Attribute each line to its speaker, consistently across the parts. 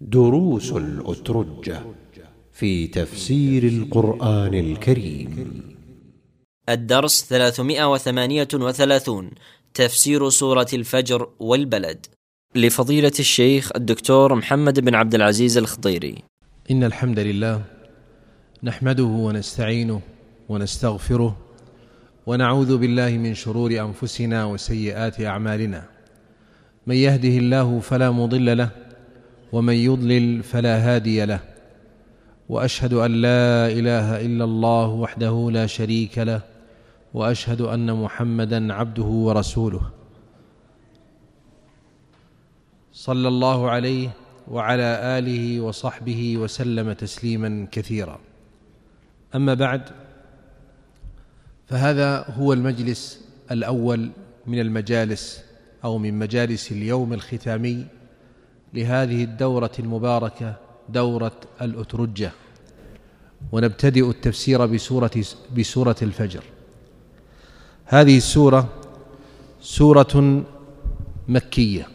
Speaker 1: دروس الأترجة في تفسير القرآن الكريم.
Speaker 2: الدرس 338 تفسير سورة الفجر والبلد. لفضيلة الشيخ الدكتور محمد بن عبد العزيز الخضيري.
Speaker 3: إن الحمد لله نحمده ونستعينه ونستغفره ونعوذ بالله من شرور أنفسنا وسيئات أعمالنا. من يهده الله فلا مضل له ومن يضلل فلا هادي له وأشهد أن لا إله إلا الله وحده لا شريك له وأشهد أن محمدا عبده ورسوله. صلى الله عليه وعلى آله وصحبه وسلم تسليما كثيرا. أما بعد فهذا هو المجلس الأول من المجالس أو من مجالس اليوم الختامي لهذه الدورة المباركة دورة الأترجة. ونبتدئ التفسير بسورة بسورة الفجر. هذه السورة سورة مكية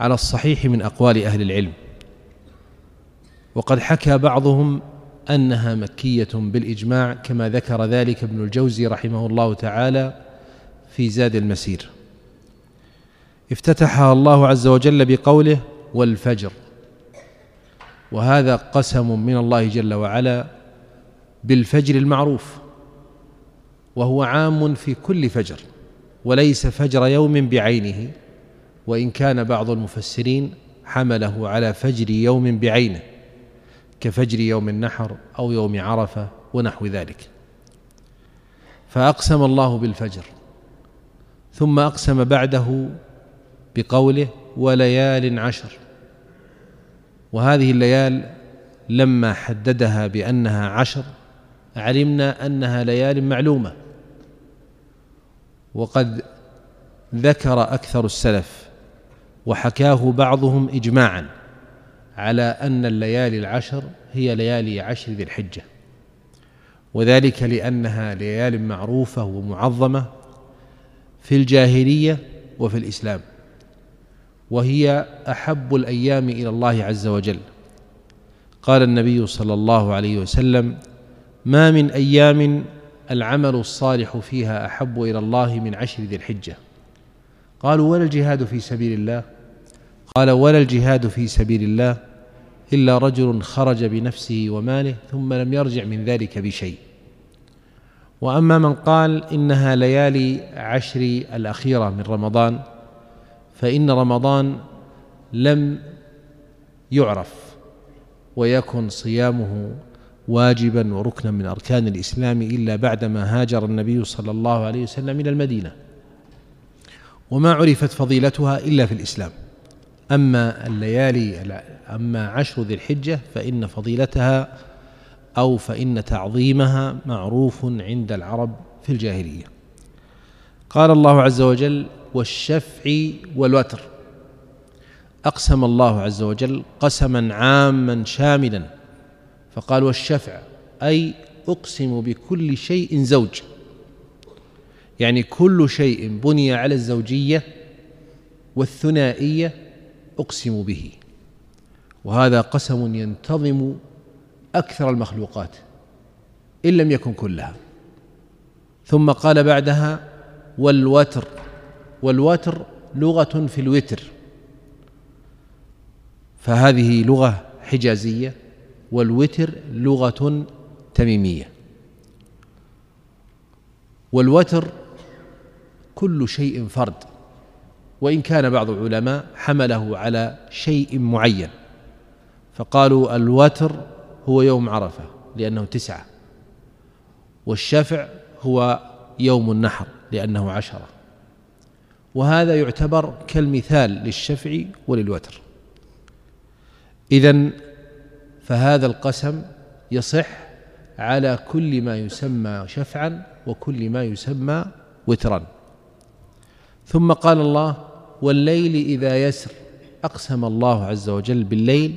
Speaker 3: على الصحيح من أقوال أهل العلم. وقد حكى بعضهم أنها مكية بالإجماع كما ذكر ذلك ابن الجوزي رحمه الله تعالى في زاد المسير. افتتحها الله عز وجل بقوله والفجر. وهذا قسم من الله جل وعلا بالفجر المعروف وهو عام في كل فجر وليس فجر يوم بعينه وإن كان بعض المفسرين حمله على فجر يوم بعينه كفجر يوم النحر أو يوم عرفة ونحو ذلك. فأقسم الله بالفجر ثم أقسم بعده بقوله وليال عشر. وهذه الليال لما حددها بأنها عشر علمنا أنها ليال معلومة. وقد ذكر أكثر السلف وحكاه بعضهم اجماعا على أن الليالي العشر هي ليالي عشر ذي الحجة. وذلك لأنها ليال معروفة ومعظمة في الجاهلية وفي الإسلام. وهي أحب الأيام إلى الله عز وجل. قال النبي صلى الله عليه وسلم ما من أيام العمل الصالح فيها أحب إلى الله من عشر ذي الحجة. قالوا ولا الجهاد في سبيل الله؟ قال ولا الجهاد في سبيل الله إلا رجل خرج بنفسه وماله ثم لم يرجع من ذلك بشيء. وأما من قال إنها ليالي عشر الأخيرة من رمضان فإن رمضان لم يعرف ويكن صيامه واجبا وركنا من أركان الإسلام إلا بعدما هاجر النبي صلى الله عليه وسلم إلى المدينة. وما عرفت فضيلتها إلا في الإسلام. أما الليالي أما عشر ذي الحجة فإن فضيلتها أو فإن تعظيمها معروف عند العرب في الجاهلية. قال الله عز وجل والشفع والوتر. أقسم الله عز وجل قسما عاما شاملا فقال والشفع أي أقسم بكل شيء زوج. يعني كل شيء بني على الزوجية والثنائية أقسم به. وهذا قسم ينتظم أكثر المخلوقات إن لم يكن كلها. ثم قال بعدها والوتر. والوتر لغة في الوتر. فهذه لغة حجازية والوتر لغة تميمية. والوتر كل شيء فرد وإن كان بعض العلماء حمله على شيء معين فقالوا الوتر هو يوم عرفة لأنه تسعة والشفع هو يوم النحر لأنه عشرة. وهذا يعتبر كالمثال للشفع وللوتر. إذا فهذا القسم يصح على كل ما يسمى شفعا وكل ما يسمى وترا. ثم قال الله والليل إذا يسر أقسم الله عز وجل بالليل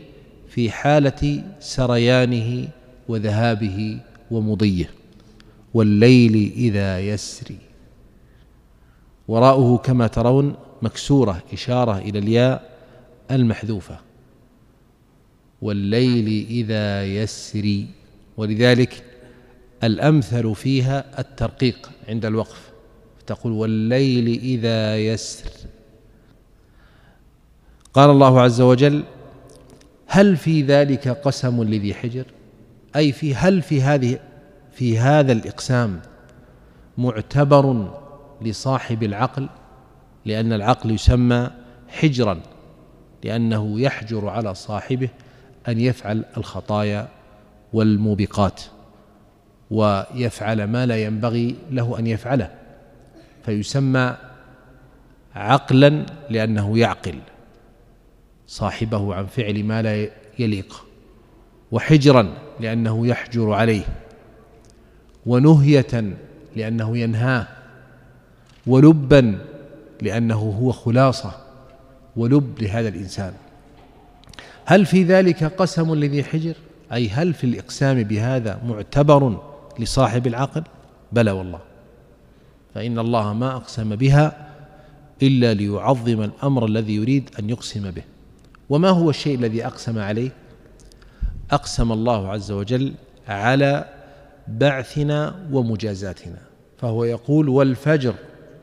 Speaker 3: في حالة سريانه وذهابه ومضيه. والليل إذا يسري وراؤه كما ترون مكسورة إشارة إلى الياء المحذوفة. والليل إذا يسري ولذلك الأمثل فيها الترقيق عند الوقف. تقول والليل إذا يسر. قال الله عز وجل هل في ذلك قسم لذي حجر؟ أي في هل في هذه في هذا الإقسام معتبر لصاحب العقل لأن العقل يسمى حجرا لأنه يحجر على صاحبه أن يفعل الخطايا والموبقات ويفعل ما لا ينبغي له أن يفعله. فيسمى عقلا لأنه يعقل صاحبه عن فعل ما لا يليق وحجرا لأنه يحجر عليه ونهية لأنه ينهاه. ولبا لأنه هو خلاصة ولب لهذا الإنسان. هل في ذلك قسم لذي حجر؟ أي هل في الإقسام بهذا معتبر لصاحب العقل؟ بلى والله. فإن الله ما أقسم بها إلا ليعظم الأمر الذي يريد أن يقسم به. وما هو الشيء الذي أقسم عليه؟ أقسم الله عز وجل على بعثنا ومجازاتنا فهو يقول والفجر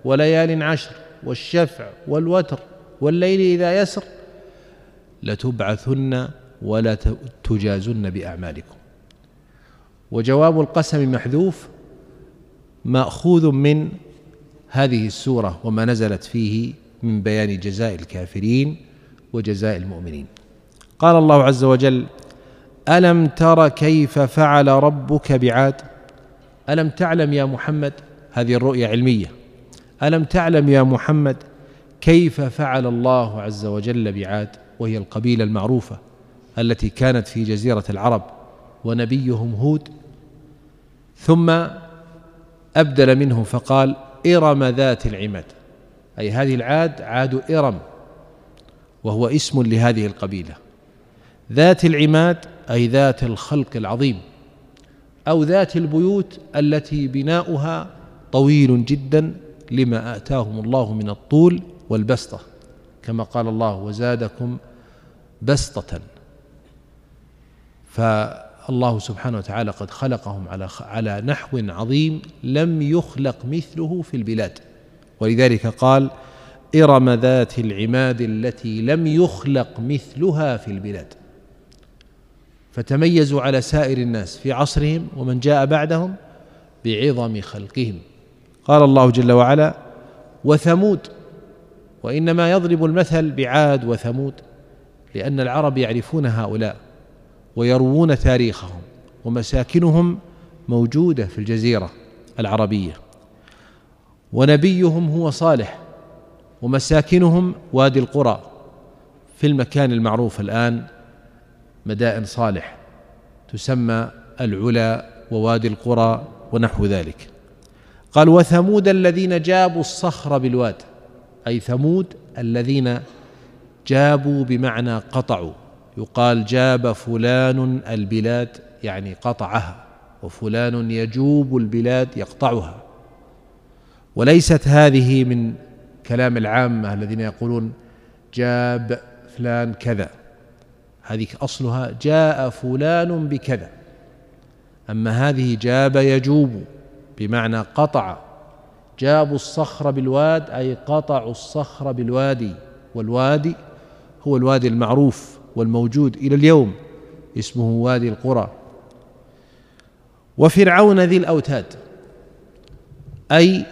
Speaker 3: وليال عشر والشفع والوتر والليل إذا يسر لتبعثن ولا تجازن بأعمالكم. وجواب القسم محذوف مأخوذ من هذه السورة وما نزلت فيه من بيان جزاء الكافرين وجزاء المؤمنين. قال الله عز وجل ألم تر كيف فعل ربك بعاد؟ ألم تعلم يا محمد؟ هذه الرؤيه علمية. ألم تعلم يا محمد كيف فعل الله عز وجل بعاد وهي القبيلة المعروفة التي كانت في جزيرة العرب ونبيهم هود؟ ثم أبدل منه فقال إرم ذات العماد أي هذه العاد عاد إرم وهو اسم لهذه القبيلة. ذات العماد أي ذات الخلق العظيم أو ذات البيوت التي بناؤها طويل جدا لما آتاهم الله من الطول والبسطة كما قال الله وزادكم بسطة. ف الله سبحانه وتعالى قد خلقهم على على نحو عظيم لم يخلق مثله في البلاد. ولذلك قال إرم ذات العماد التي لم يخلق مثلها في البلاد. فتميزوا على سائر الناس في عصرهم ومن جاء بعدهم بعظم خلقهم. قال الله جل وعلا وثمود. وإنما يضرب المثل بعاد وثمود لأن العرب يعرفون هؤلاء ويروون تاريخهم ومساكنهم موجودة في الجزيرة العربية. ونبيهم هو صالح ومساكنهم وادي القرى في المكان المعروف الآن مدائن صالح تسمى العلا ووادي القرى ونحو ذلك. قال وثمود الذين جابوا الصخر بالواد أي ثمود الذين جابوا بمعنى قطعوا. يقال جاب فلان البلاد يعني قطعها وفلان يجوب البلاد يقطعها. وليست هذه من كلام العامه الذين يقولون جاب فلان كذا. هذه أصلها جاء فلان بكذا. أما هذه جاب يجوب. بمعنى قطع جابوا الصخر بالواد أي قطعوا الصخر بالوادي والوادي هو الوادي المعروف والموجود إلى اليوم اسمه وادي القرى. وفرعون ذي الأوتاد أي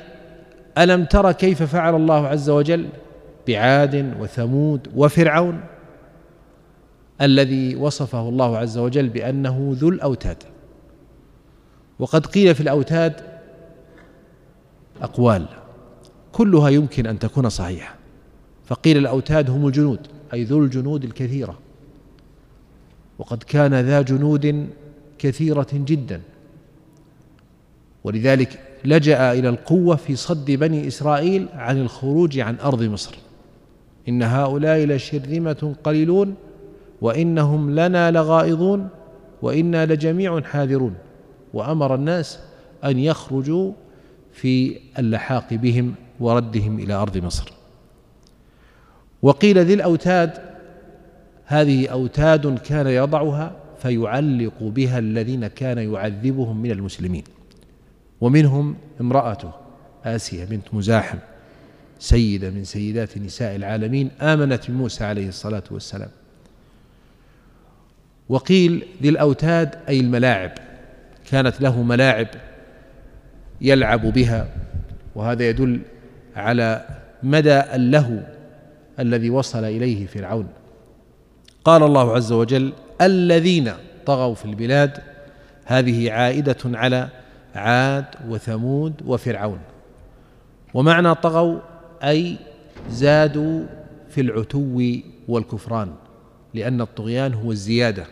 Speaker 3: ألم تر كيف فعل الله عز وجل؟ بعاد وثمود وفرعون الذي وصفه الله عز وجل بأنه ذو الأوتاد. وقد قيل في الأوتاد أقوال. كلها يمكن أن تكون صحيحة. فقيل الأوتاد هم الجنود أي ذو الجنود الكثيرة. وقد كان ذا جنود كثيرة جدا. ولذلك لجأ إلى القوة في صد بني إسرائيل عن الخروج عن أرض مصر. إن هؤلاء لشرذمة قليلون وإنهم لنا لغائظون وإنا لجميع حاذرون. وأمر الناس أن يخرجوا في اللحاق بهم وردهم إلى أرض مصر. وقيل ذي الأوتاد هذه أوتاد كان يضعها فيعلق بها الذين كان يعذبهم من المسلمين. ومنهم امرأته آسيا بنت مزاحم سيدة من سيدات نساء العالمين آمنت بموسى عليه الصلاة والسلام. وقيل ذي الأوتاد أي الملاعب كانت له ملاعب يلعب بها. وهذا يدل على مدى اللهو الذي وصل إليه فرعون. قال الله عز وجل الذين طغوا في البلاد هذه عائدة على عاد وثمود وفرعون. ومعنى طغوا أي زادوا في العتو والكفران لأن الطغيان هو الزيادة.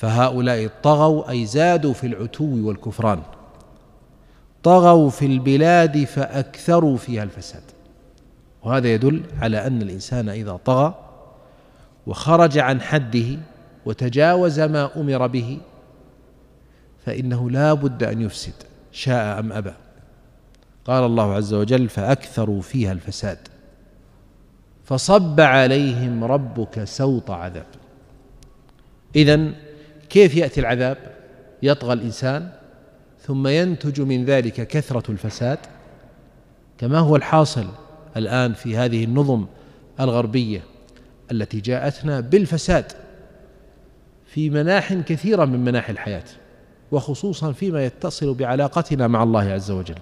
Speaker 3: فهؤلاء طغوا أي زادوا في العتو والكفران. طغوا في البلاد فأكثروا فيها الفساد. وهذا يدل على أن الإنسان إذا طغى وخرج عن حده وتجاوز ما أمر به فإنه لا بد أن يفسد شاء أم أبى. قال الله عز وجل فأكثروا فيها الفساد. فصب عليهم ربك سوط عذاب. إذن كيف يأتي العذاب؟ يطغى الإنسان ثم ينتج من ذلك كثرة الفساد. كما هو الحاصل الآن في هذه النظم الغربية التي جاءتنا بالفساد في مناح كثيرة من مناحي الحياة وخصوصا فيما يتصل بعلاقتنا مع الله عز وجل.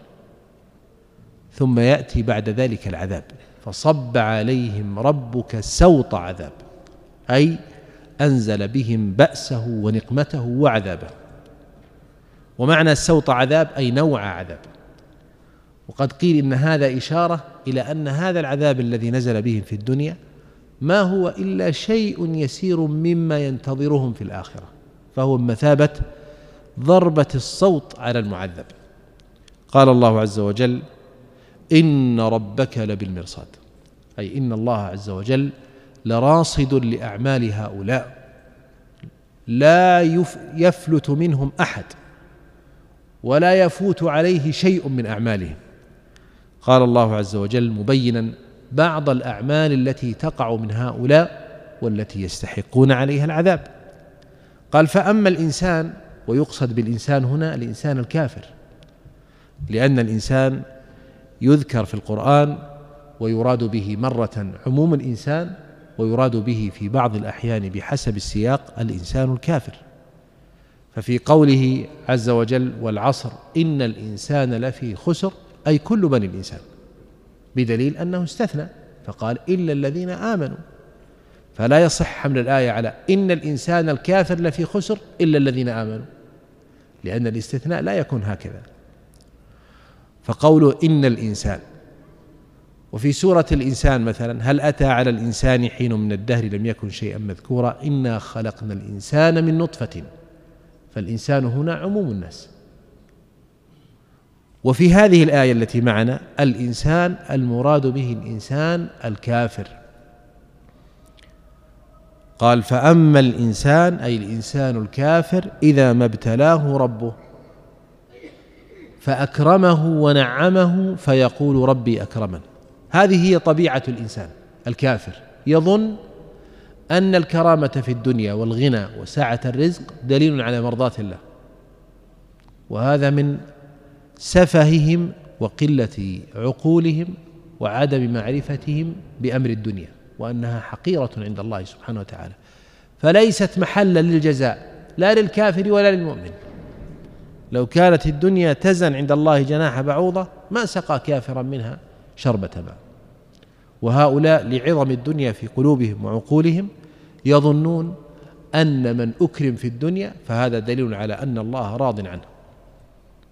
Speaker 3: ثم يأتي بعد ذلك العذاب فصب عليهم ربك سوط عذاب. أي أنزل بهم بأسه ونقمته وعذابه. ومعنى السوط عذاب أي نوع عذاب. وقد قيل إن هذا إشارة إلى أن هذا العذاب الذي نزل بهم في الدنيا ما هو إلا شيء يسير مما ينتظرهم في الآخرة فهو بمثابة ضربة الصوت على المعذب. قال الله عز وجل إن ربك لبالمرصاد أي إن الله عز وجل لراصد لأعمال هؤلاء. لا يفلت منهم أحد ولا يفوت عليه شيء من أعمالهم. قال الله عز وجل مبينا بعض الأعمال التي تقع من هؤلاء والتي يستحقون عليها العذاب. قال فأما الإنسان ويقصد بالإنسان هنا الإنسان الكافر لأن الإنسان يذكر في القرآن ويراد به مرة عموم الإنسان ويراد به في بعض الأحيان بحسب السياق الإنسان الكافر. ففي قوله عز وجل والعصر إن الإنسان لفي خسر أي كل بني الإنسان بدليل أنه استثنى فقال إلا الذين آمنوا. فلا يصح حمل الآية على إن الإنسان الكافر لفي خسر إلا الذين آمنوا لأن الاستثناء لا يكون هكذا. فقوله إن الإنسان وفي سورة الإنسان مثلا هل أتى على الإنسان حين من الدهر لم يكن شيئا مذكورا؟ إنا خلقنا الإنسان من نطفة. فالإنسان هنا عموم الناس. وفي هذه الآية التي معنا الإنسان المراد به الإنسان الكافر. قال فأما الإنسان أي الإنسان الكافر إذا ما ابتلاه ربه فأكرمه ونعمه فيقول ربي أكرمن هذه هي طبيعة الإنسان الكافر. يظن أن الكرامة في الدنيا والغنى وسعة الرزق دليل على مرضاة الله. وهذا من سفههم وقلة عقولهم وعدم معرفتهم بأمر الدنيا وأنها حقيرة عند الله سبحانه وتعالى. فليست محلا للجزاء لا للكافر ولا للمؤمن. لو كانت الدنيا تزن عند الله جناح بعوضة ما سقى كافرا منها. شربة ماء وهؤلاء لعظم الدنيا في قلوبهم وعقولهم يظنون أن من أكرم في الدنيا فهذا دليل على أن الله راض عنه.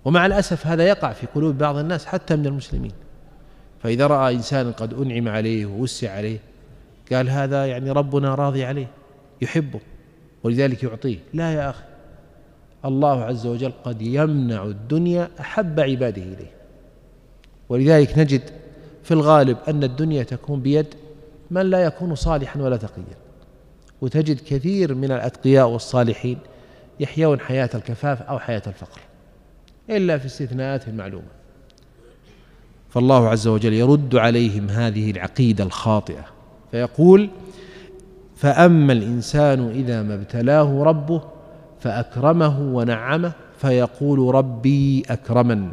Speaker 3: ومع الأسف هذا يقع في قلوب بعض الناس حتى من المسلمين. فإذا رأى إنسانا قد أنعم عليه ووسع عليه قال هذا يعني ربنا راضي عليه يحبه ولذلك يعطيه. لا يا أخي الله عز وجل قد يمنع الدنيا أحب عباده إليه. ولذلك نجد في الغالب أن الدنيا تكون بيد من لا يكون صالحا ولا تقيا. وتجد كثير من الأتقياء والصالحين يحيون حياة الكفاف أو حياة الفقر إلا في استثناءات المعلومة. فالله عز وجل يرد عليهم هذه العقيدة الخاطئة فيقول فأما الإنسان إذا ما ابتلاه ربه فأكرمه ونعمه فيقول ربي أكرمن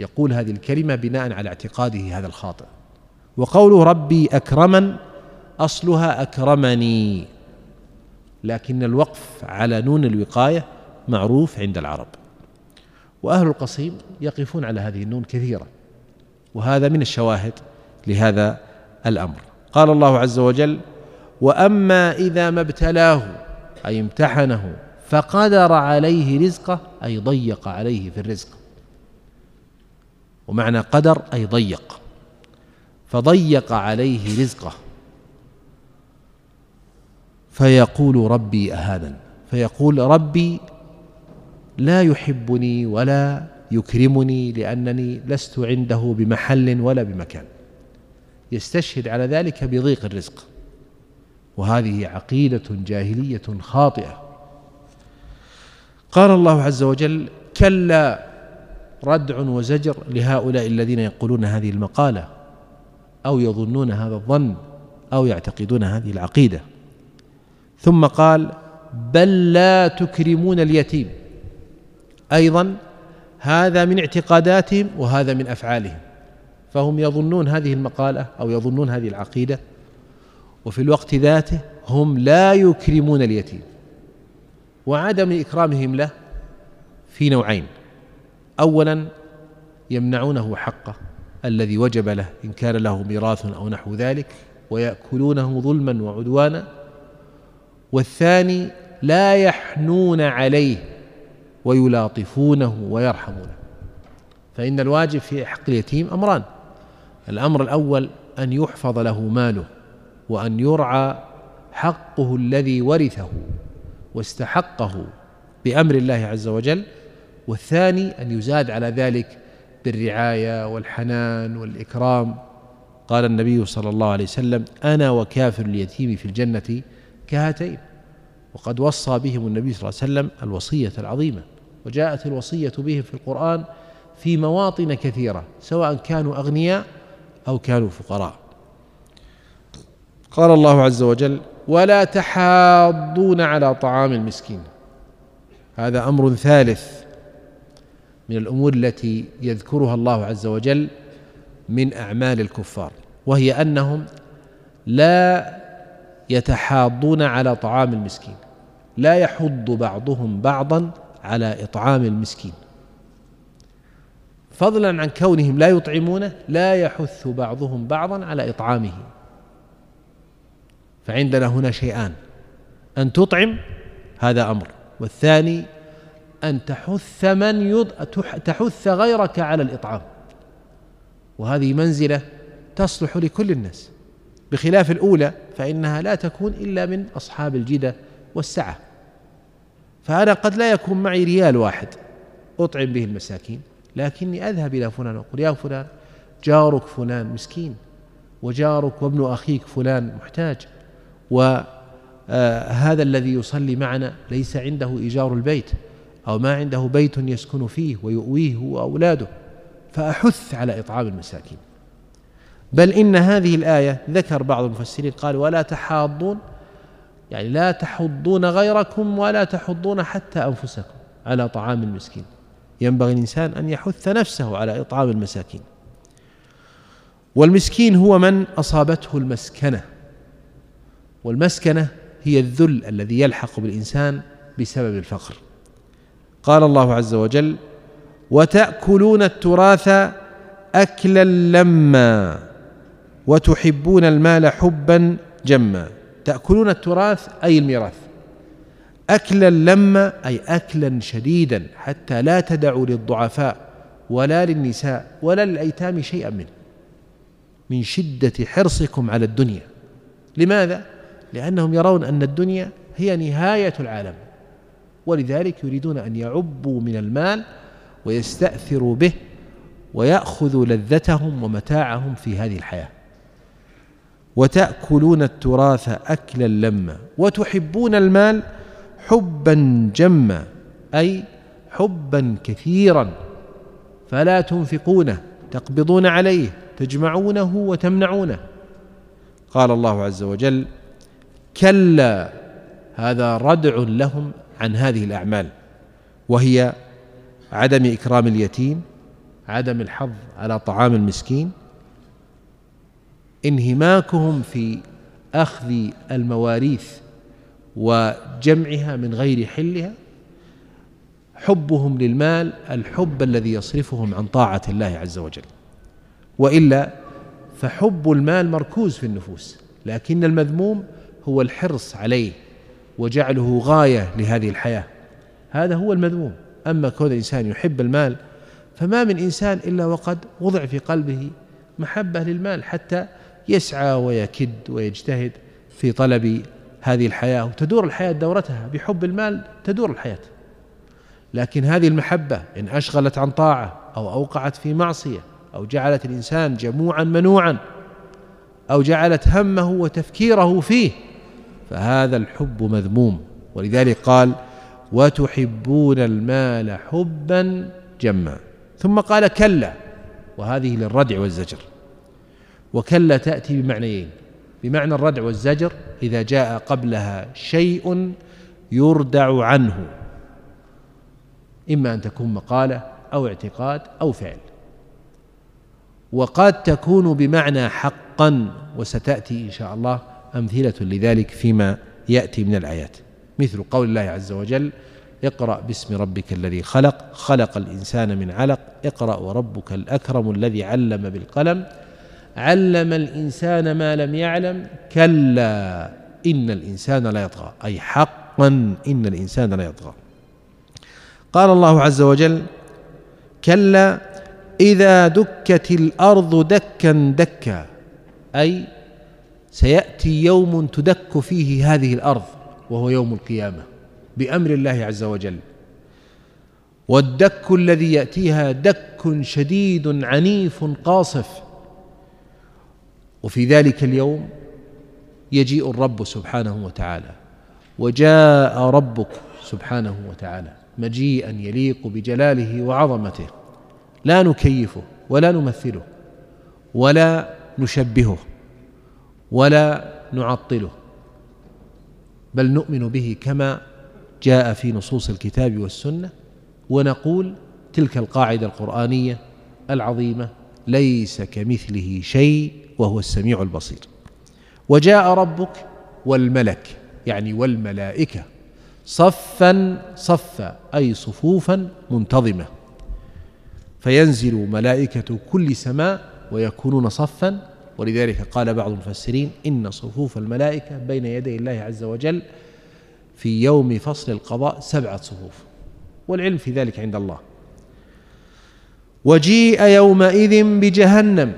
Speaker 3: يقول هذه الكلمة بناء على اعتقاده هذا الخاطئ. وقوله ربي أكرمن أصلها أكرمني. لكن الوقف على نون الوقاية معروف عند العرب. وأهل القصيم يقفون على هذه النون كثيرا وهذا من الشواهد لهذا الأمر. قال الله عز وجل وأما إذا ما ابتلاه أي امتحنه فقدر عليه رزقه أي ضيق عليه في الرزق. ومعنى قدر أي ضيق. فضيق عليه رزقه. فيقول ربي أهانا فيقول ربي لا يحبني ولا يكرمني لأنني لست عنده بمحل ولا بمكان. يستشهد على ذلك بضيق الرزق. وهذه عقيدة جاهلية خاطئة. قال الله عز وجل كلا ردع وزجر لهؤلاء الذين يقولون هذه المقالة أو يظنون هذا الظن أو يعتقدون هذه العقيدة. ثم قال بل لا تكرمون اليتيم. أيضا هذا من اعتقاداتهم وهذا من أفعالهم. فهم يظنون هذه المقالة أو يظنون هذه العقيدة وفي الوقت ذاته هم لا يكرمون اليتيم. وعدم إكرامهم له في نوعين. أولا يمنعونه حقه الذي وجب له إن كان له ميراث أو نحو ذلك ويأكلونه ظلما وعدوانا. والثاني لا يحنون عليه ويلاطفونه ويرحمونه. فإن الواجب في حق اليتيم أمران. الأمر الأول أن يحفظ له ماله وأن يرعى حقه الذي ورثه واستحقه بأمر الله عز وجل. والثاني أن يزاد على ذلك بالرعاية والحنان والإكرام. قال النبي صلى الله عليه وسلم أنا وكافر اليتيم في الجنة كهاتين. وقد وصى بهم النبي صلى الله عليه وسلم الوصية العظيمة وجاءت الوصية بهم في القرآن في مواطن كثيرة سواء كانوا أغنياء أو كانوا فقراء. قال الله عز وجل ولا تحاضون على طعام المسكين. هذا أمر ثالث من الأمور التي يذكرها الله عز وجل من أعمال الكفار وهي أنهم لا يتحاضون على طعام المسكين لا يحض بعضهم بعضا على إطعام المسكين. فضلا عن كونهم لا يطعمونه لا يحث بعضهم بعضا على إطعامه. فعندنا هنا شيئان أن تطعم هذا أمر والثاني أن تحث من يض... تحث غيرك على الإطعام. وهذه منزلة تصلح لكل الناس. بخلاف الأولى فإنها لا تكون إلا من أصحاب الجدة والسعة. فأنا قد لا يكون معي ريال واحد أطعم به المساكين لكني أذهب إلى فلان وأقول يا فلان جارك فلان مسكين وجارك وابن أخيك فلان محتاج وهذا الذي يصلي معنا ليس عنده إيجار البيت. أو ما عنده بيت يسكن فيه ويؤويه وأولاده فأحث على إطعام المساكين. بل إن هذه الآية ذكر بعض المفسرين قال ولا تحاضون يعني لا تحضون غيركم ولا تحضون حتى أنفسكم على طعام المسكين. ينبغي الإنسان أن يحث نفسه على إطعام المساكين. والمسكين هو من أصابته المسكنة. والمسكنة هي الذل الذي يلحق بالإنسان بسبب الفقر. قال الله عز وجل وتأكلون التراث أكلا لما وتحبون المال حبا جما. تأكلون التراث أي الميراث؟ أكلا لما أي أكلا شديدا حتى لا تدعوا للضعفاء ولا للنساء ولا للأيتام شيئا منه من شدة حرصكم على الدنيا. لماذا؟ لأنهم يرون أن الدنيا هي نهاية العالم. ولذلك يريدون أن يعبوا من المال ويستأثروا به ويأخذوا لذتهم ومتاعهم في هذه الحياة. وتأكلون التراث أكلا لما وتحبون المال حبا جما أي حبا كثيرا فلا تنفقونه تقبضون عليه تجمعونه وتمنعونه. قال الله عز وجل كلا هذا ردع لهم عن هذه الأعمال وهي عدم إكرام اليتيم عدم الحظ على طعام المسكين انهماكهم في أخذ المواريث وجمعها من غير حلها حبهم للمال الحب الذي يصرفهم عن طاعة الله عز وجل. وإلا فحب المال مركوز في النفوس لكن المذموم هو الحرص عليه وجعله غاية لهذه الحياة. هذا هو المذموم. أما كون الانسان يحب المال فما من إنسان إلا وقد وضع في قلبه محبة للمال حتى يسعى ويكد ويجتهد في طلب هذه الحياة وتدور الحياة دورتها. بحب المال تدور الحياة. لكن هذه المحبة إن أشغلت عن طاعة أو أوقعت في معصية أو جعلت الإنسان جموعا منوعا أو جعلت همه وتفكيره فيه فهذا الحب مذموم. ولذلك قال وتحبون المال حبا جما. ثم قال كلا. وهذه للردع والزجر. وكلا تأتي بمعنيين. بمعنى الردع والزجر إذا جاء قبلها شيء يردع عنه. إما أن تكون مقالة أو اعتقاد أو فعل. وقد تكون بمعنى حقا وستأتي إن شاء الله أمثلة لذلك فيما يأتي من الآيات. مثل قول الله عز وجل اقرأ باسم ربك الذي خلق خلق الإنسان من علق اقرأ وربك الأكرم الذي علم بالقلم علم الإنسان ما لم يعلم كلا إن الإنسان لا يطغى. أي حقا إن الإنسان لا يطغى. قال الله عز وجل كلا إذا دكت الأرض دكا دكا. أي سيأتي يوم تدك فيه هذه الأرض وهو يوم القيامة بأمر الله عز وجل. والدك الذي يأتيها دك شديد عنيف قاصف. وفي ذلك اليوم يجيء الرب سبحانه وتعالى. وجاء ربك سبحانه وتعالى مجيئا يليق بجلاله وعظمته. لا نكيفه ولا نمثله ولا نشبهه. ولا نعطله بل نؤمن به كما جاء في نصوص الكتاب والسنة ونقول تلك القاعدة القرآنية العظيمة ليس كمثله شيء وهو السميع البصير. وجاء ربك والملك يعني والملائكة صفا صفا أي صفوفا منتظمة. فينزل ملائكة كل سماء ويكونون صفا ولذلك قال بعض المفسرين إن صفوف الملائكة بين يدي الله عز وجل في يوم فصل القضاء سبعة صفوف والعلم في ذلك عند الله. وجيء يومئذ بجهنم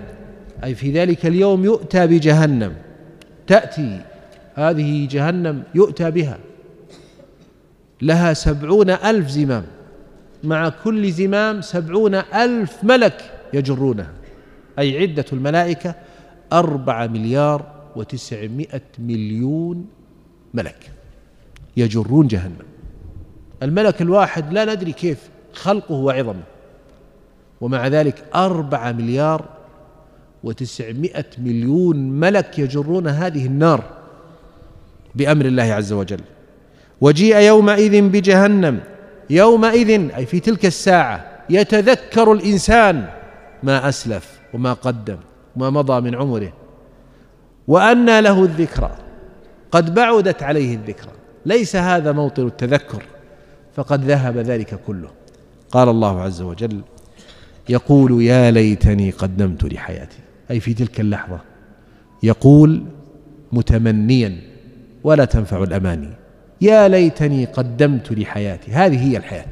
Speaker 3: أي في ذلك اليوم يؤتى بجهنم تأتي هذه جهنم يؤتى بها. لها سبعون ألف زمام مع كل زمام سبعون ألف ملك يجرونها أي عدة الملائكة أربع مليار وتسعمائة مليون ملك. يجرون جهنم. الملك الواحد لا ندري كيف خلقه وعظمه. ومع ذلك أربعة مليار وتسعمائة مليون ملك يجرون هذه النار بأمر الله عز وجل. وجيء يومئذ بجهنم. يومئذ أي في تلك الساعة يتذكر الإنسان ما أسلف وما قدم. وما مضى من عمره. وأنى له الذكرى. قد بعدت عليه الذكرى. ليس هذا موطن التذكر. فقد ذهب ذلك كله. قال الله عز وجل يقول يا ليتني قدمت لحياتي. أي في تلك اللحظة. يقول متمنيا ولا تنفع الأماني. يا ليتني قدمت لحياتي. هذه هي الحياة.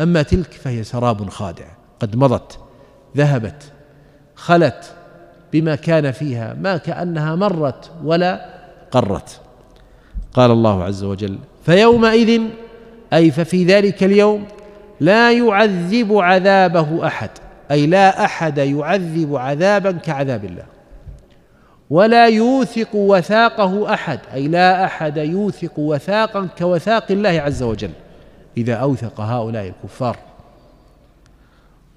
Speaker 3: أما تلك فهي سراب خادع. قد مضت. ذهبت. خلت بما كان فيها ما كأنها مرت ولا قرت. قال الله عز وجل فيومئذ أي ففي ذلك اليوم لا يعذب عذابه أحد أي لا أحد يعذب عذابا كعذاب الله. ولا يوثق وثاقه أحد أي لا أحد يوثق وثاقا كوثاق الله عز وجل إذا أوثق هؤلاء الكفار.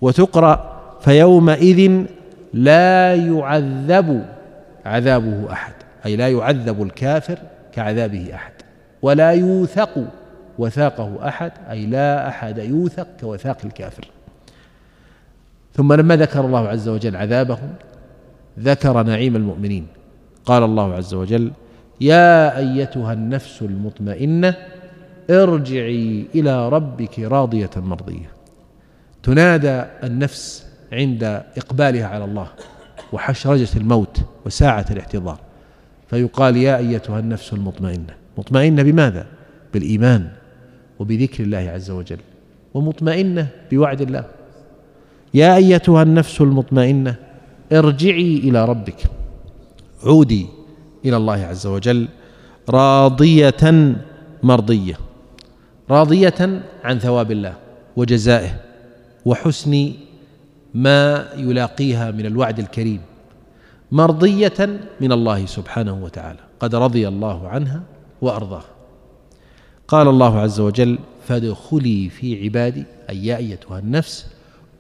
Speaker 3: وتقرأ فيومئذ لا يعذب عذابه أحد. أي لا يعذب الكافر كعذابه أحد. ولا يوثق وثاقه أحد. أي لا أحد يوثق كوثاق الكافر. ثم لما ذكر الله عز وجل عذابهم ذكر نعيم المؤمنين. قال الله عز وجل يا أيتها النفس المطمئنة ارجعي إلى ربك راضية مرضية. تنادى النفس عند إقبالها على الله وحشرجه الموت وساعة الاحتضار فيقال يا أيتها النفس المطمئنة. مطمئنة بماذا؟ بالإيمان وبذكر الله عز وجل. ومطمئنة بوعد الله. يا أيتها النفس المطمئنة ارجعي إلى ربك. عودي إلى الله عز وجل راضية مرضية. راضية عن ثواب الله وجزائه وحسن ما يلاقيها من الوعد الكريم مرضية من الله سبحانه وتعالى. قد رضي الله عنها وارضاها قال الله عز وجل فادخلي في عبادي أي يا أيتها النفس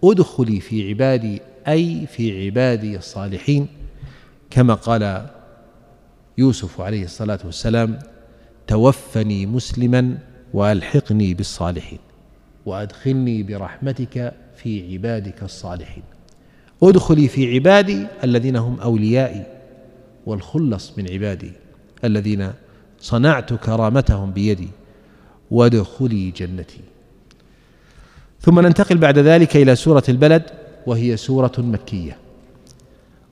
Speaker 3: ادخلي في عبادي أي في عبادي الصالحين. كما قال يوسف عليه الصلاة والسلام توفني مسلما وألحقني بالصالحين وأدخلني برحمتك في عبادك الصالحين. ادخلي في عبادي الذين هم أوليائي والخلص من عبادي الذين صنعت كرامتهم بيدي وادخلي جنتي. ثم ننتقل بعد ذلك إلى سورة البلد وهي سورة مكية.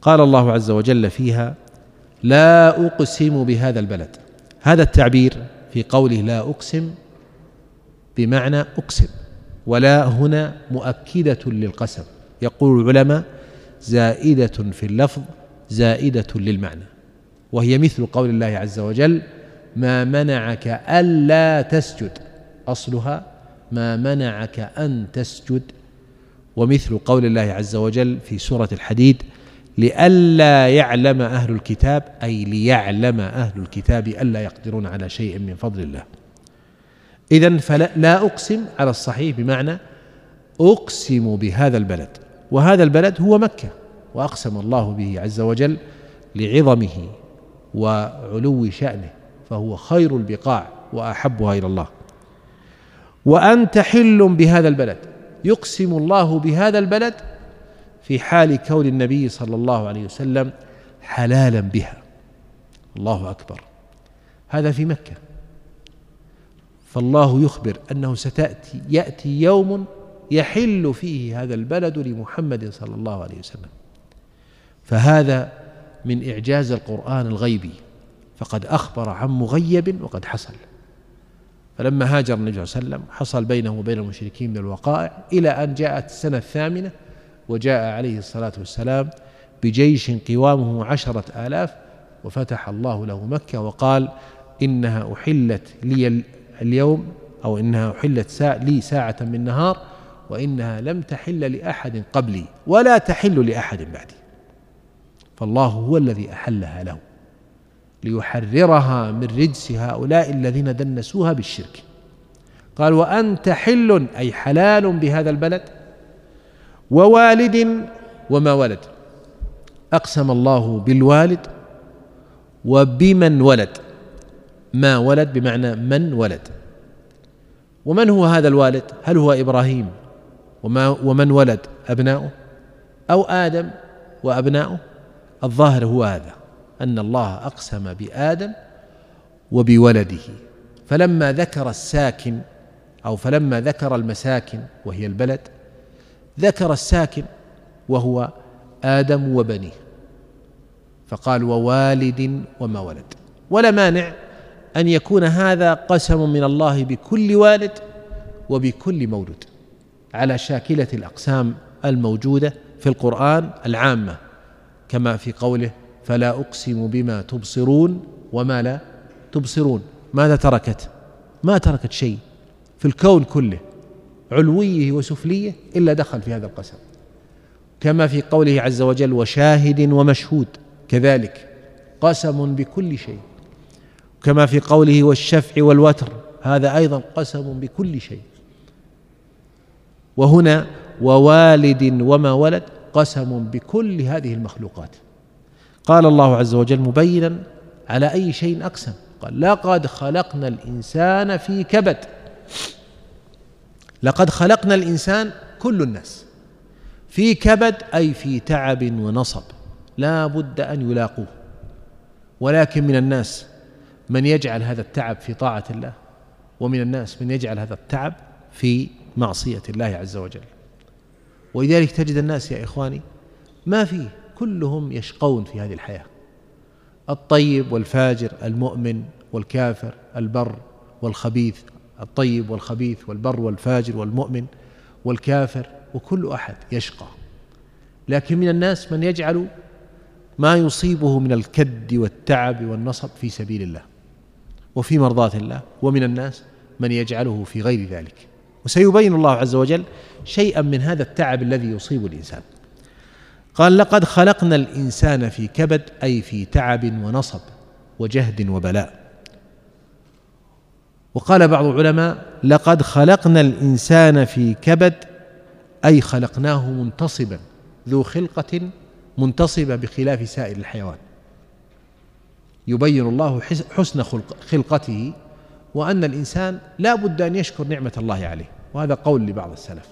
Speaker 3: قال الله عز وجل فيها لا أقسم بهذا البلد. هذا التعبير في قوله لا أقسم بمعنى أقسم. ولا هنا مؤكدة للقسم. يقول العلماء زائدة في اللفظ زائدة للمعنى. وهي مثل قول الله عز وجل ما منعك ألا تسجد. أصلها ما منعك أن تسجد. ومثل قول الله عز وجل في سورة الحديد لئلا يعلم أهل الكتاب أي ليعلم أهل الكتاب ألا يقدرون على شيء من فضل الله. إذا فلا لا أقسم على الصحيح بمعنى أقسم بهذا البلد وهذا البلد هو مكة وأقسم الله به عز وجل لعظمه وعلو شأنه فهو خير البقاع وأحبها إلى الله. وأنت حل بهذا البلد يقسم الله بهذا البلد في حال كون النبي صلى الله عليه وسلم حلالا بها. الله أكبر. هذا في مكة. فالله يخبر أنه ستأتي يأتي يوم يحل فيه هذا البلد لمحمد صلى الله عليه وسلم. فهذا من إعجاز القرآن الغيبي. فقد أخبر عن مغيب وقد حصل. فلما هاجر النبي صلى الله عليه وسلم حصل بينه وبين المشركين من الوقائع إلى أن جاءت السنة الثامنة وجاء عليه الصلاة والسلام بجيش قوامه عشرة آلاف وفتح الله له مكة وقال إنها أحلت لي اليوم أو إنها أحلت ساعة لي ساعة من نهار وإنها لم تحل لأحد قبلي ولا تحل لأحد بعدي. فالله هو الذي أحلها له ليحررها من رجس هؤلاء الذين دنسوها بالشرك. قال وأنت حل أي حلال بهذا البلد ووالد وما ولد. أقسم الله بالوالد وبمن ولد. ما ولد بمعنى من ولد. ومن هو هذا الوالد؟ هل هو إبراهيم؟ وما ومن ولد؟ أبناؤه؟ أو آدم وأبناؤه؟ الظاهر هو هذا أن الله أقسم بآدم وبولده. فلما ذكر الساكن أو فلما ذكر المساكن وهي البلد ذكر الساكن وهو آدم وبنيه. فقال ووالد وما ولد. ولا مانع أن يكون هذا قسم من الله بكل والد وبكل مولود على شاكلة الأقسام الموجودة في القرآن العامة كما في قوله فلا أقسم بما تبصرون وما لا تبصرون. ماذا تركت؟ ما تركت شيء في الكون كله علويه وسفليه إلا دخل في هذا القسم. كما في قوله عز وجل وشاهد ومشهود. كذلك قسم بكل شيء. كما في قوله والشفع والوتر. هذا أيضا قسم بكل شيء. وهنا ووالد وما ولد قسم بكل هذه المخلوقات. قال الله عز وجل مبينا على أي شيء أقسم. قال لقد خلقنا الإنسان في كبد. لقد خلقنا الإنسان كل الناس. في كبد أي في تعب ونصب. لا بد أن يلاقوه. ولكن من الناس من يجعل هذا التعب في طاعة الله ومن الناس من يجعل هذا التعب في معصية الله عز وجل. ولذلك تجد الناس يا إخواني ما فيه كلهم يشقون في هذه الحياة. الطيب والفاجر المؤمن والكافر البر والخبيث الطيب والخبيث والبر والفاجر والمؤمن والكافر وكل أحد يشقى. لكن من الناس من يجعل ما يصيبه من الكد والتعب والنصب في سبيل الله. وفي مرضاة الله ومن الناس من يجعله في غير ذلك. وسيبين الله عز وجل شيئا من هذا التعب الذي يصيب الإنسان. قال لقد خلقنا الإنسان في كبد أي في تعب ونصب وجهد وبلاء. وقال بعض العلماء لقد خلقنا الإنسان في كبد أي خلقناه منتصبا ذو خلقة منتصبة بخلاف سائر الحيوان. يبين الله حسن خلق خلقته وأن الإنسان لا بد أن يشكر نعمة الله عليه وهذا قول لبعض السلف.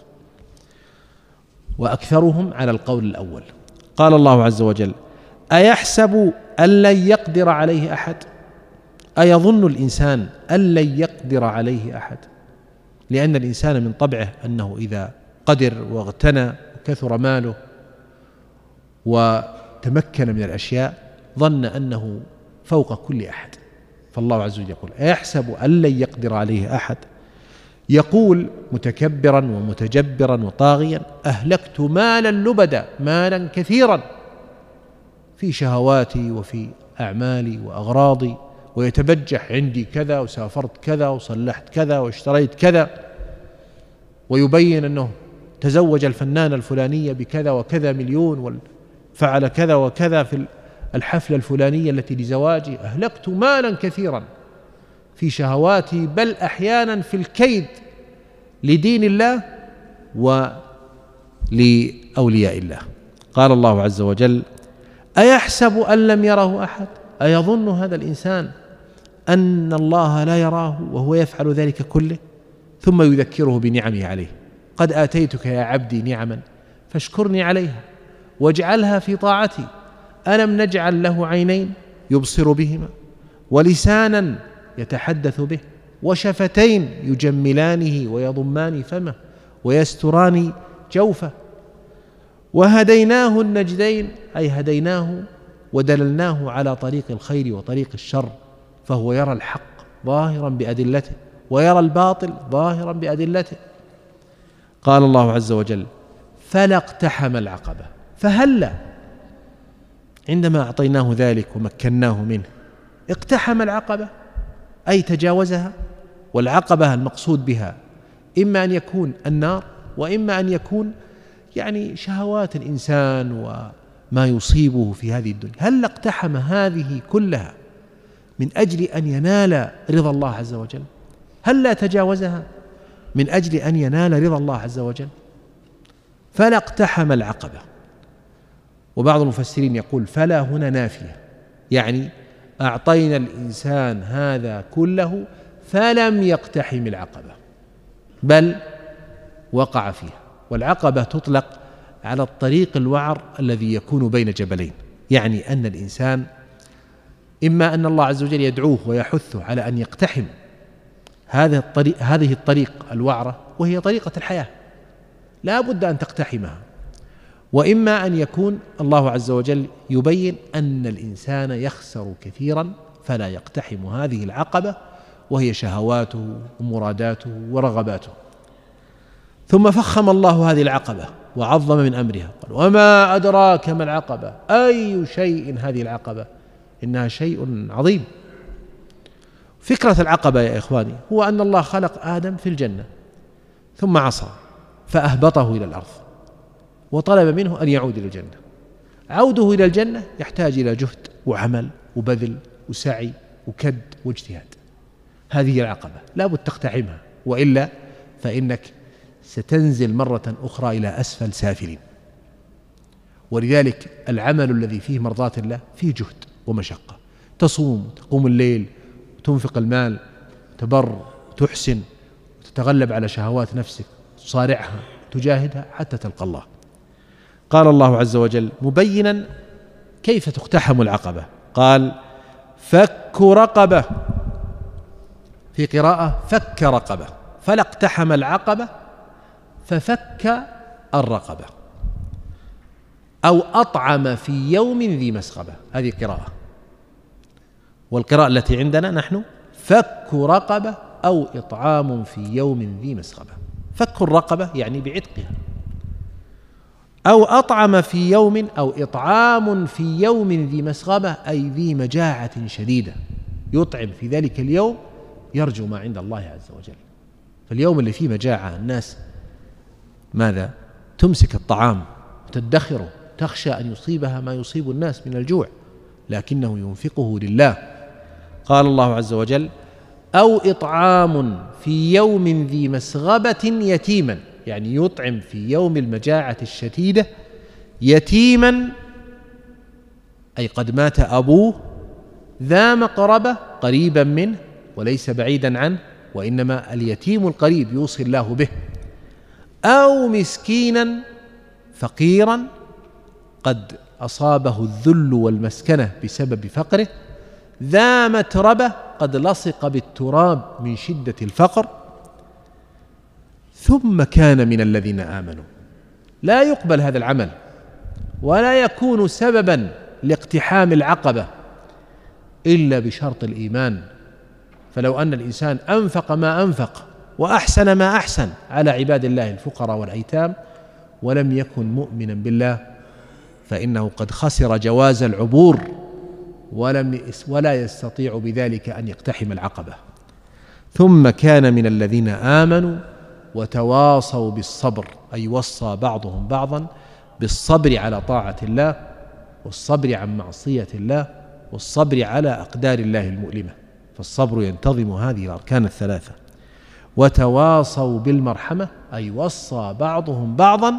Speaker 3: وأكثرهم على القول الأول. قال الله عز وجل أيحسب أن لن يقدر عليه أحد؟ أيظن الإنسان أن لن يقدر عليه أحد؟ لأن الإنسان من طبعه أنه إذا قدر واغتنى وكثر ماله وتمكن من الأشياء ظن أنه فوق كل أحد. فالله عز وجل يقول أيحسب أن لن يقدر عليه أحد؟ يقول متكبرا ومتجبرا وطاغيا أهلكت مالا لبدا مالا كثيرا. في شهواتي وفي أعمالي وأغراضي ويتبجح عندي كذا وسافرت كذا وصلحت كذا واشتريت كذا. ويبين أنه تزوج الفنانة الفلانية بكذا وكذا مليون وفعل كذا وكذا في الحفلة الفلانية التي لزواجي أهلكت مالا كثيرا في شهواتي بل أحيانا في الكيد لدين الله ولأولياء الله. قال الله عز وجل أيحسب أن لم يره أحد؟ أيظن هذا الإنسان أن الله لا يراه وهو يفعل ذلك كله؟ ثم يذكره بنعمه عليه. قد آتيتك يا عبدي نعما فاشكرني عليها واجعلها في طاعتي. ألم نجعل له عينين يبصر بهما ولسانا يتحدث به وشفتين يجملانه ويضمان فمه ويستران جوفه وهديناه النجدين أي هديناه ودللناه على طريق الخير وطريق الشر فهو يرى الحق ظاهرا بأدلته ويرى الباطل ظاهرا بأدلته. قال الله عز وجل فلا اقتحم العقبة فهلا عندما أعطيناه ذلك ومكناه منه اقتحم العقبة أي تجاوزها والعقبة المقصود بها إما أن يكون النار وإما أن يكون يعني شهوات الإنسان وما يصيبه في هذه الدنيا. هل اقتحم هذه كلها من أجل أن ينال رضا الله عز وجل؟ هل لا تجاوزها من أجل أن ينال رضا الله عز وجل؟ فلا اقتحم العقبة. وبعض المفسرين يقول فلا هنا نافية. يعني أعطينا الإنسان هذا كله فلم يقتحم العقبة بل وقع فيها والعقبة تطلق على الطريق الوعر الذي يكون بين جبلين. يعني أن الإنسان إما أن الله عز وجل يدعوه ويحثه على أن يقتحم هذا الطريق هذه الطريق الوعرة وهي طريقة الحياة. لا بد أن تقتحمها. وإما أن يكون الله عز وجل يبين أن الإنسان يخسر كثيرا فلا يقتحم هذه العقبة وهي شهواته ومراداته ورغباته. ثم فخم الله هذه العقبة وعظم من أمرها قال وما أدراك ما العقبة؟ أي شيء هذه العقبة؟ إنها شيء عظيم. فكرة العقبة يا إخواني هو أن الله خلق آدم في الجنة ثم عصى فأهبطه إلى الأرض. وطلب منه أن يعود إلى الجنة. عوده إلى الجنة يحتاج إلى جهد وعمل وبذل وسعي وكد واجتهاد. هذه العقبة. لابد تقتحمها. وإلا فإنك ستنزل مرة أخرى إلى أسفل سافلين. ولذلك العمل الذي فيه مرضاة الله فيه جهد ومشقة. تصوم تقوم الليل تنفق المال تبر تحسن تتغلب على شهوات نفسك تصارعها تجاهدها حتى تلقى الله. قال الله عز وجل مبينا كيف تقتحم العقبة؟ قال فك رقبة. في قراءة فك رقبة. فلا اقتحم العقبة ففك الرقبة. أو أطعم في يوم ذي مسغبة هذه قراءة والقراءة التي عندنا نحن فك رقبة أو إطعام في يوم ذي مسغبة فك الرقبة يعني بعتقها. أو أطعم في يوم أو إطعام في يوم ذي مسغبة أي ذي مجاعة شديدة. يطعم في ذلك اليوم يرجو ما عند الله عز وجل. فاليوم اللي فيه مجاعة الناس ماذا؟ تمسك الطعام وتدخره تخشى أن يصيبها ما يصيب الناس من الجوع لكنه ينفقه لله. قال الله عز وجل أو إطعام في يوم ذي مسغبة يتيما. يعني يطعم في يوم المجاعة الشديدة يتيما أي قد مات أبوه ذا مقربة قريبا منه وليس بعيدا عنه وإنما اليتيم القريب يوصي الله به. أو مسكينا فقيرا قد أصابه الذل والمسكنة بسبب فقره ذا متربة قد لصق بالتراب من شدة الفقر. ثم كان من الذين آمنوا. لا يقبل هذا العمل ولا يكون سببا لاقتحام العقبة إلا بشرط الإيمان. فلو أن الإنسان أنفق ما أنفق وأحسن ما أحسن على عباد الله الفقراء والأيتام ولم يكن مؤمنا بالله فإنه قد خسر جواز العبور ولم ولا يستطيع بذلك أن يقتحم العقبة. ثم كان من الذين آمنوا وتواصوا بالصبر أي وصى بعضهم بعضا بالصبر على طاعة الله والصبر عن معصية الله والصبر على أقدار الله المؤلمة. فالصبر ينتظم هذه الأركان الثلاثة. وتواصوا بالمرحمة أي وصى بعضهم بعضا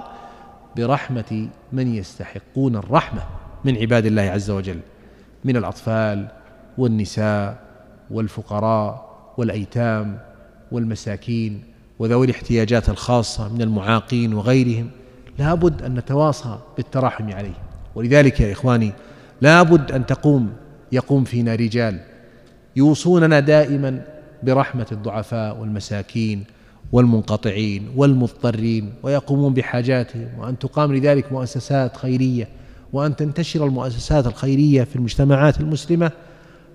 Speaker 3: برحمة من يستحقون الرحمة من عباد الله عز وجل من الأطفال والنساء والفقراء والأيتام والمساكين وذوي الاحتياجات الخاصة من المعاقين وغيرهم لابد أن نتواصى بالتراحم عليهم ولذلك يا إخواني لابد أن تقوم يقوم فينا رجال يوصوننا دائما برحمة الضعفاء والمساكين والمنقطعين والمضطرين ويقومون بحاجاتهم وأن تقام لذلك مؤسسات خيرية وأن تنتشر المؤسسات الخيرية في المجتمعات المسلمة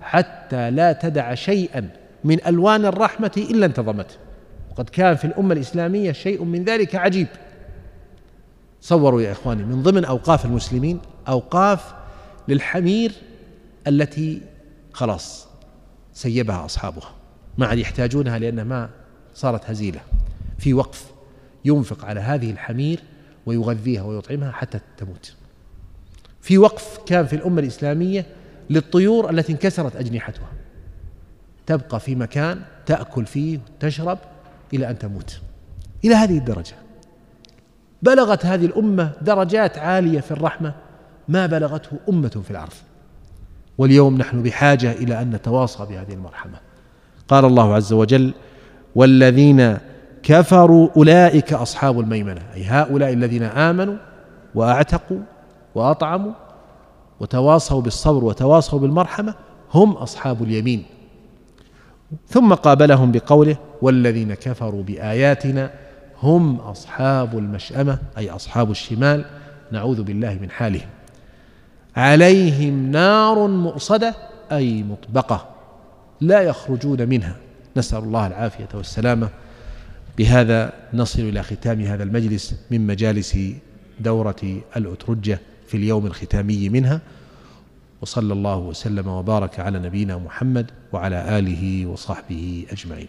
Speaker 3: حتى لا تدع شيئا من ألوان الرحمة إلا انتظمته وقد كان في الأمة الإسلامية شيء من ذلك عجيب. صوروا يا إخواني من ضمن أوقاف المسلمين أوقاف للحمير التي خلاص سيبها أصحابها. ما عاد يحتاجونها لأنها ما صارت هزيلة. في وقف ينفق على هذه الحمير ويغذيها ويطعمها حتى تموت. في وقف كان في الأمة الإسلامية للطيور التي انكسرت أجنحتها. تبقى في مكان تأكل فيه وتشرب إلى أن تموت. إلى هذه الدرجة. بلغت هذه الأمة درجات عالية في الرحمة ما بلغته أمة في العرض واليوم نحن بحاجة إلى أن نتواصى بهذه المرحمة. قال الله عز وجل والذين كفروا أولئك أصحاب الميمنة. أي هؤلاء الذين آمنوا وأعتقوا وأطعموا وتواصوا بالصبر وتواصوا بالمرحمة هم أصحاب اليمين. ثم قابلهم بقوله والذين كفروا بآياتنا هم أصحاب المشأمة أي أصحاب الشمال نعوذ بالله من حالهم. عليهم نار مؤصدة أي مطبقة لا يخرجون منها. نسأل الله العافية والسلامة. بهذا نصل إلى ختام هذا المجلس من مجالس دورة الأترجة في اليوم الختامي منها. وصلى الله وسلم وبارك على نبينا محمد وعلى آله وصحبه أجمعين.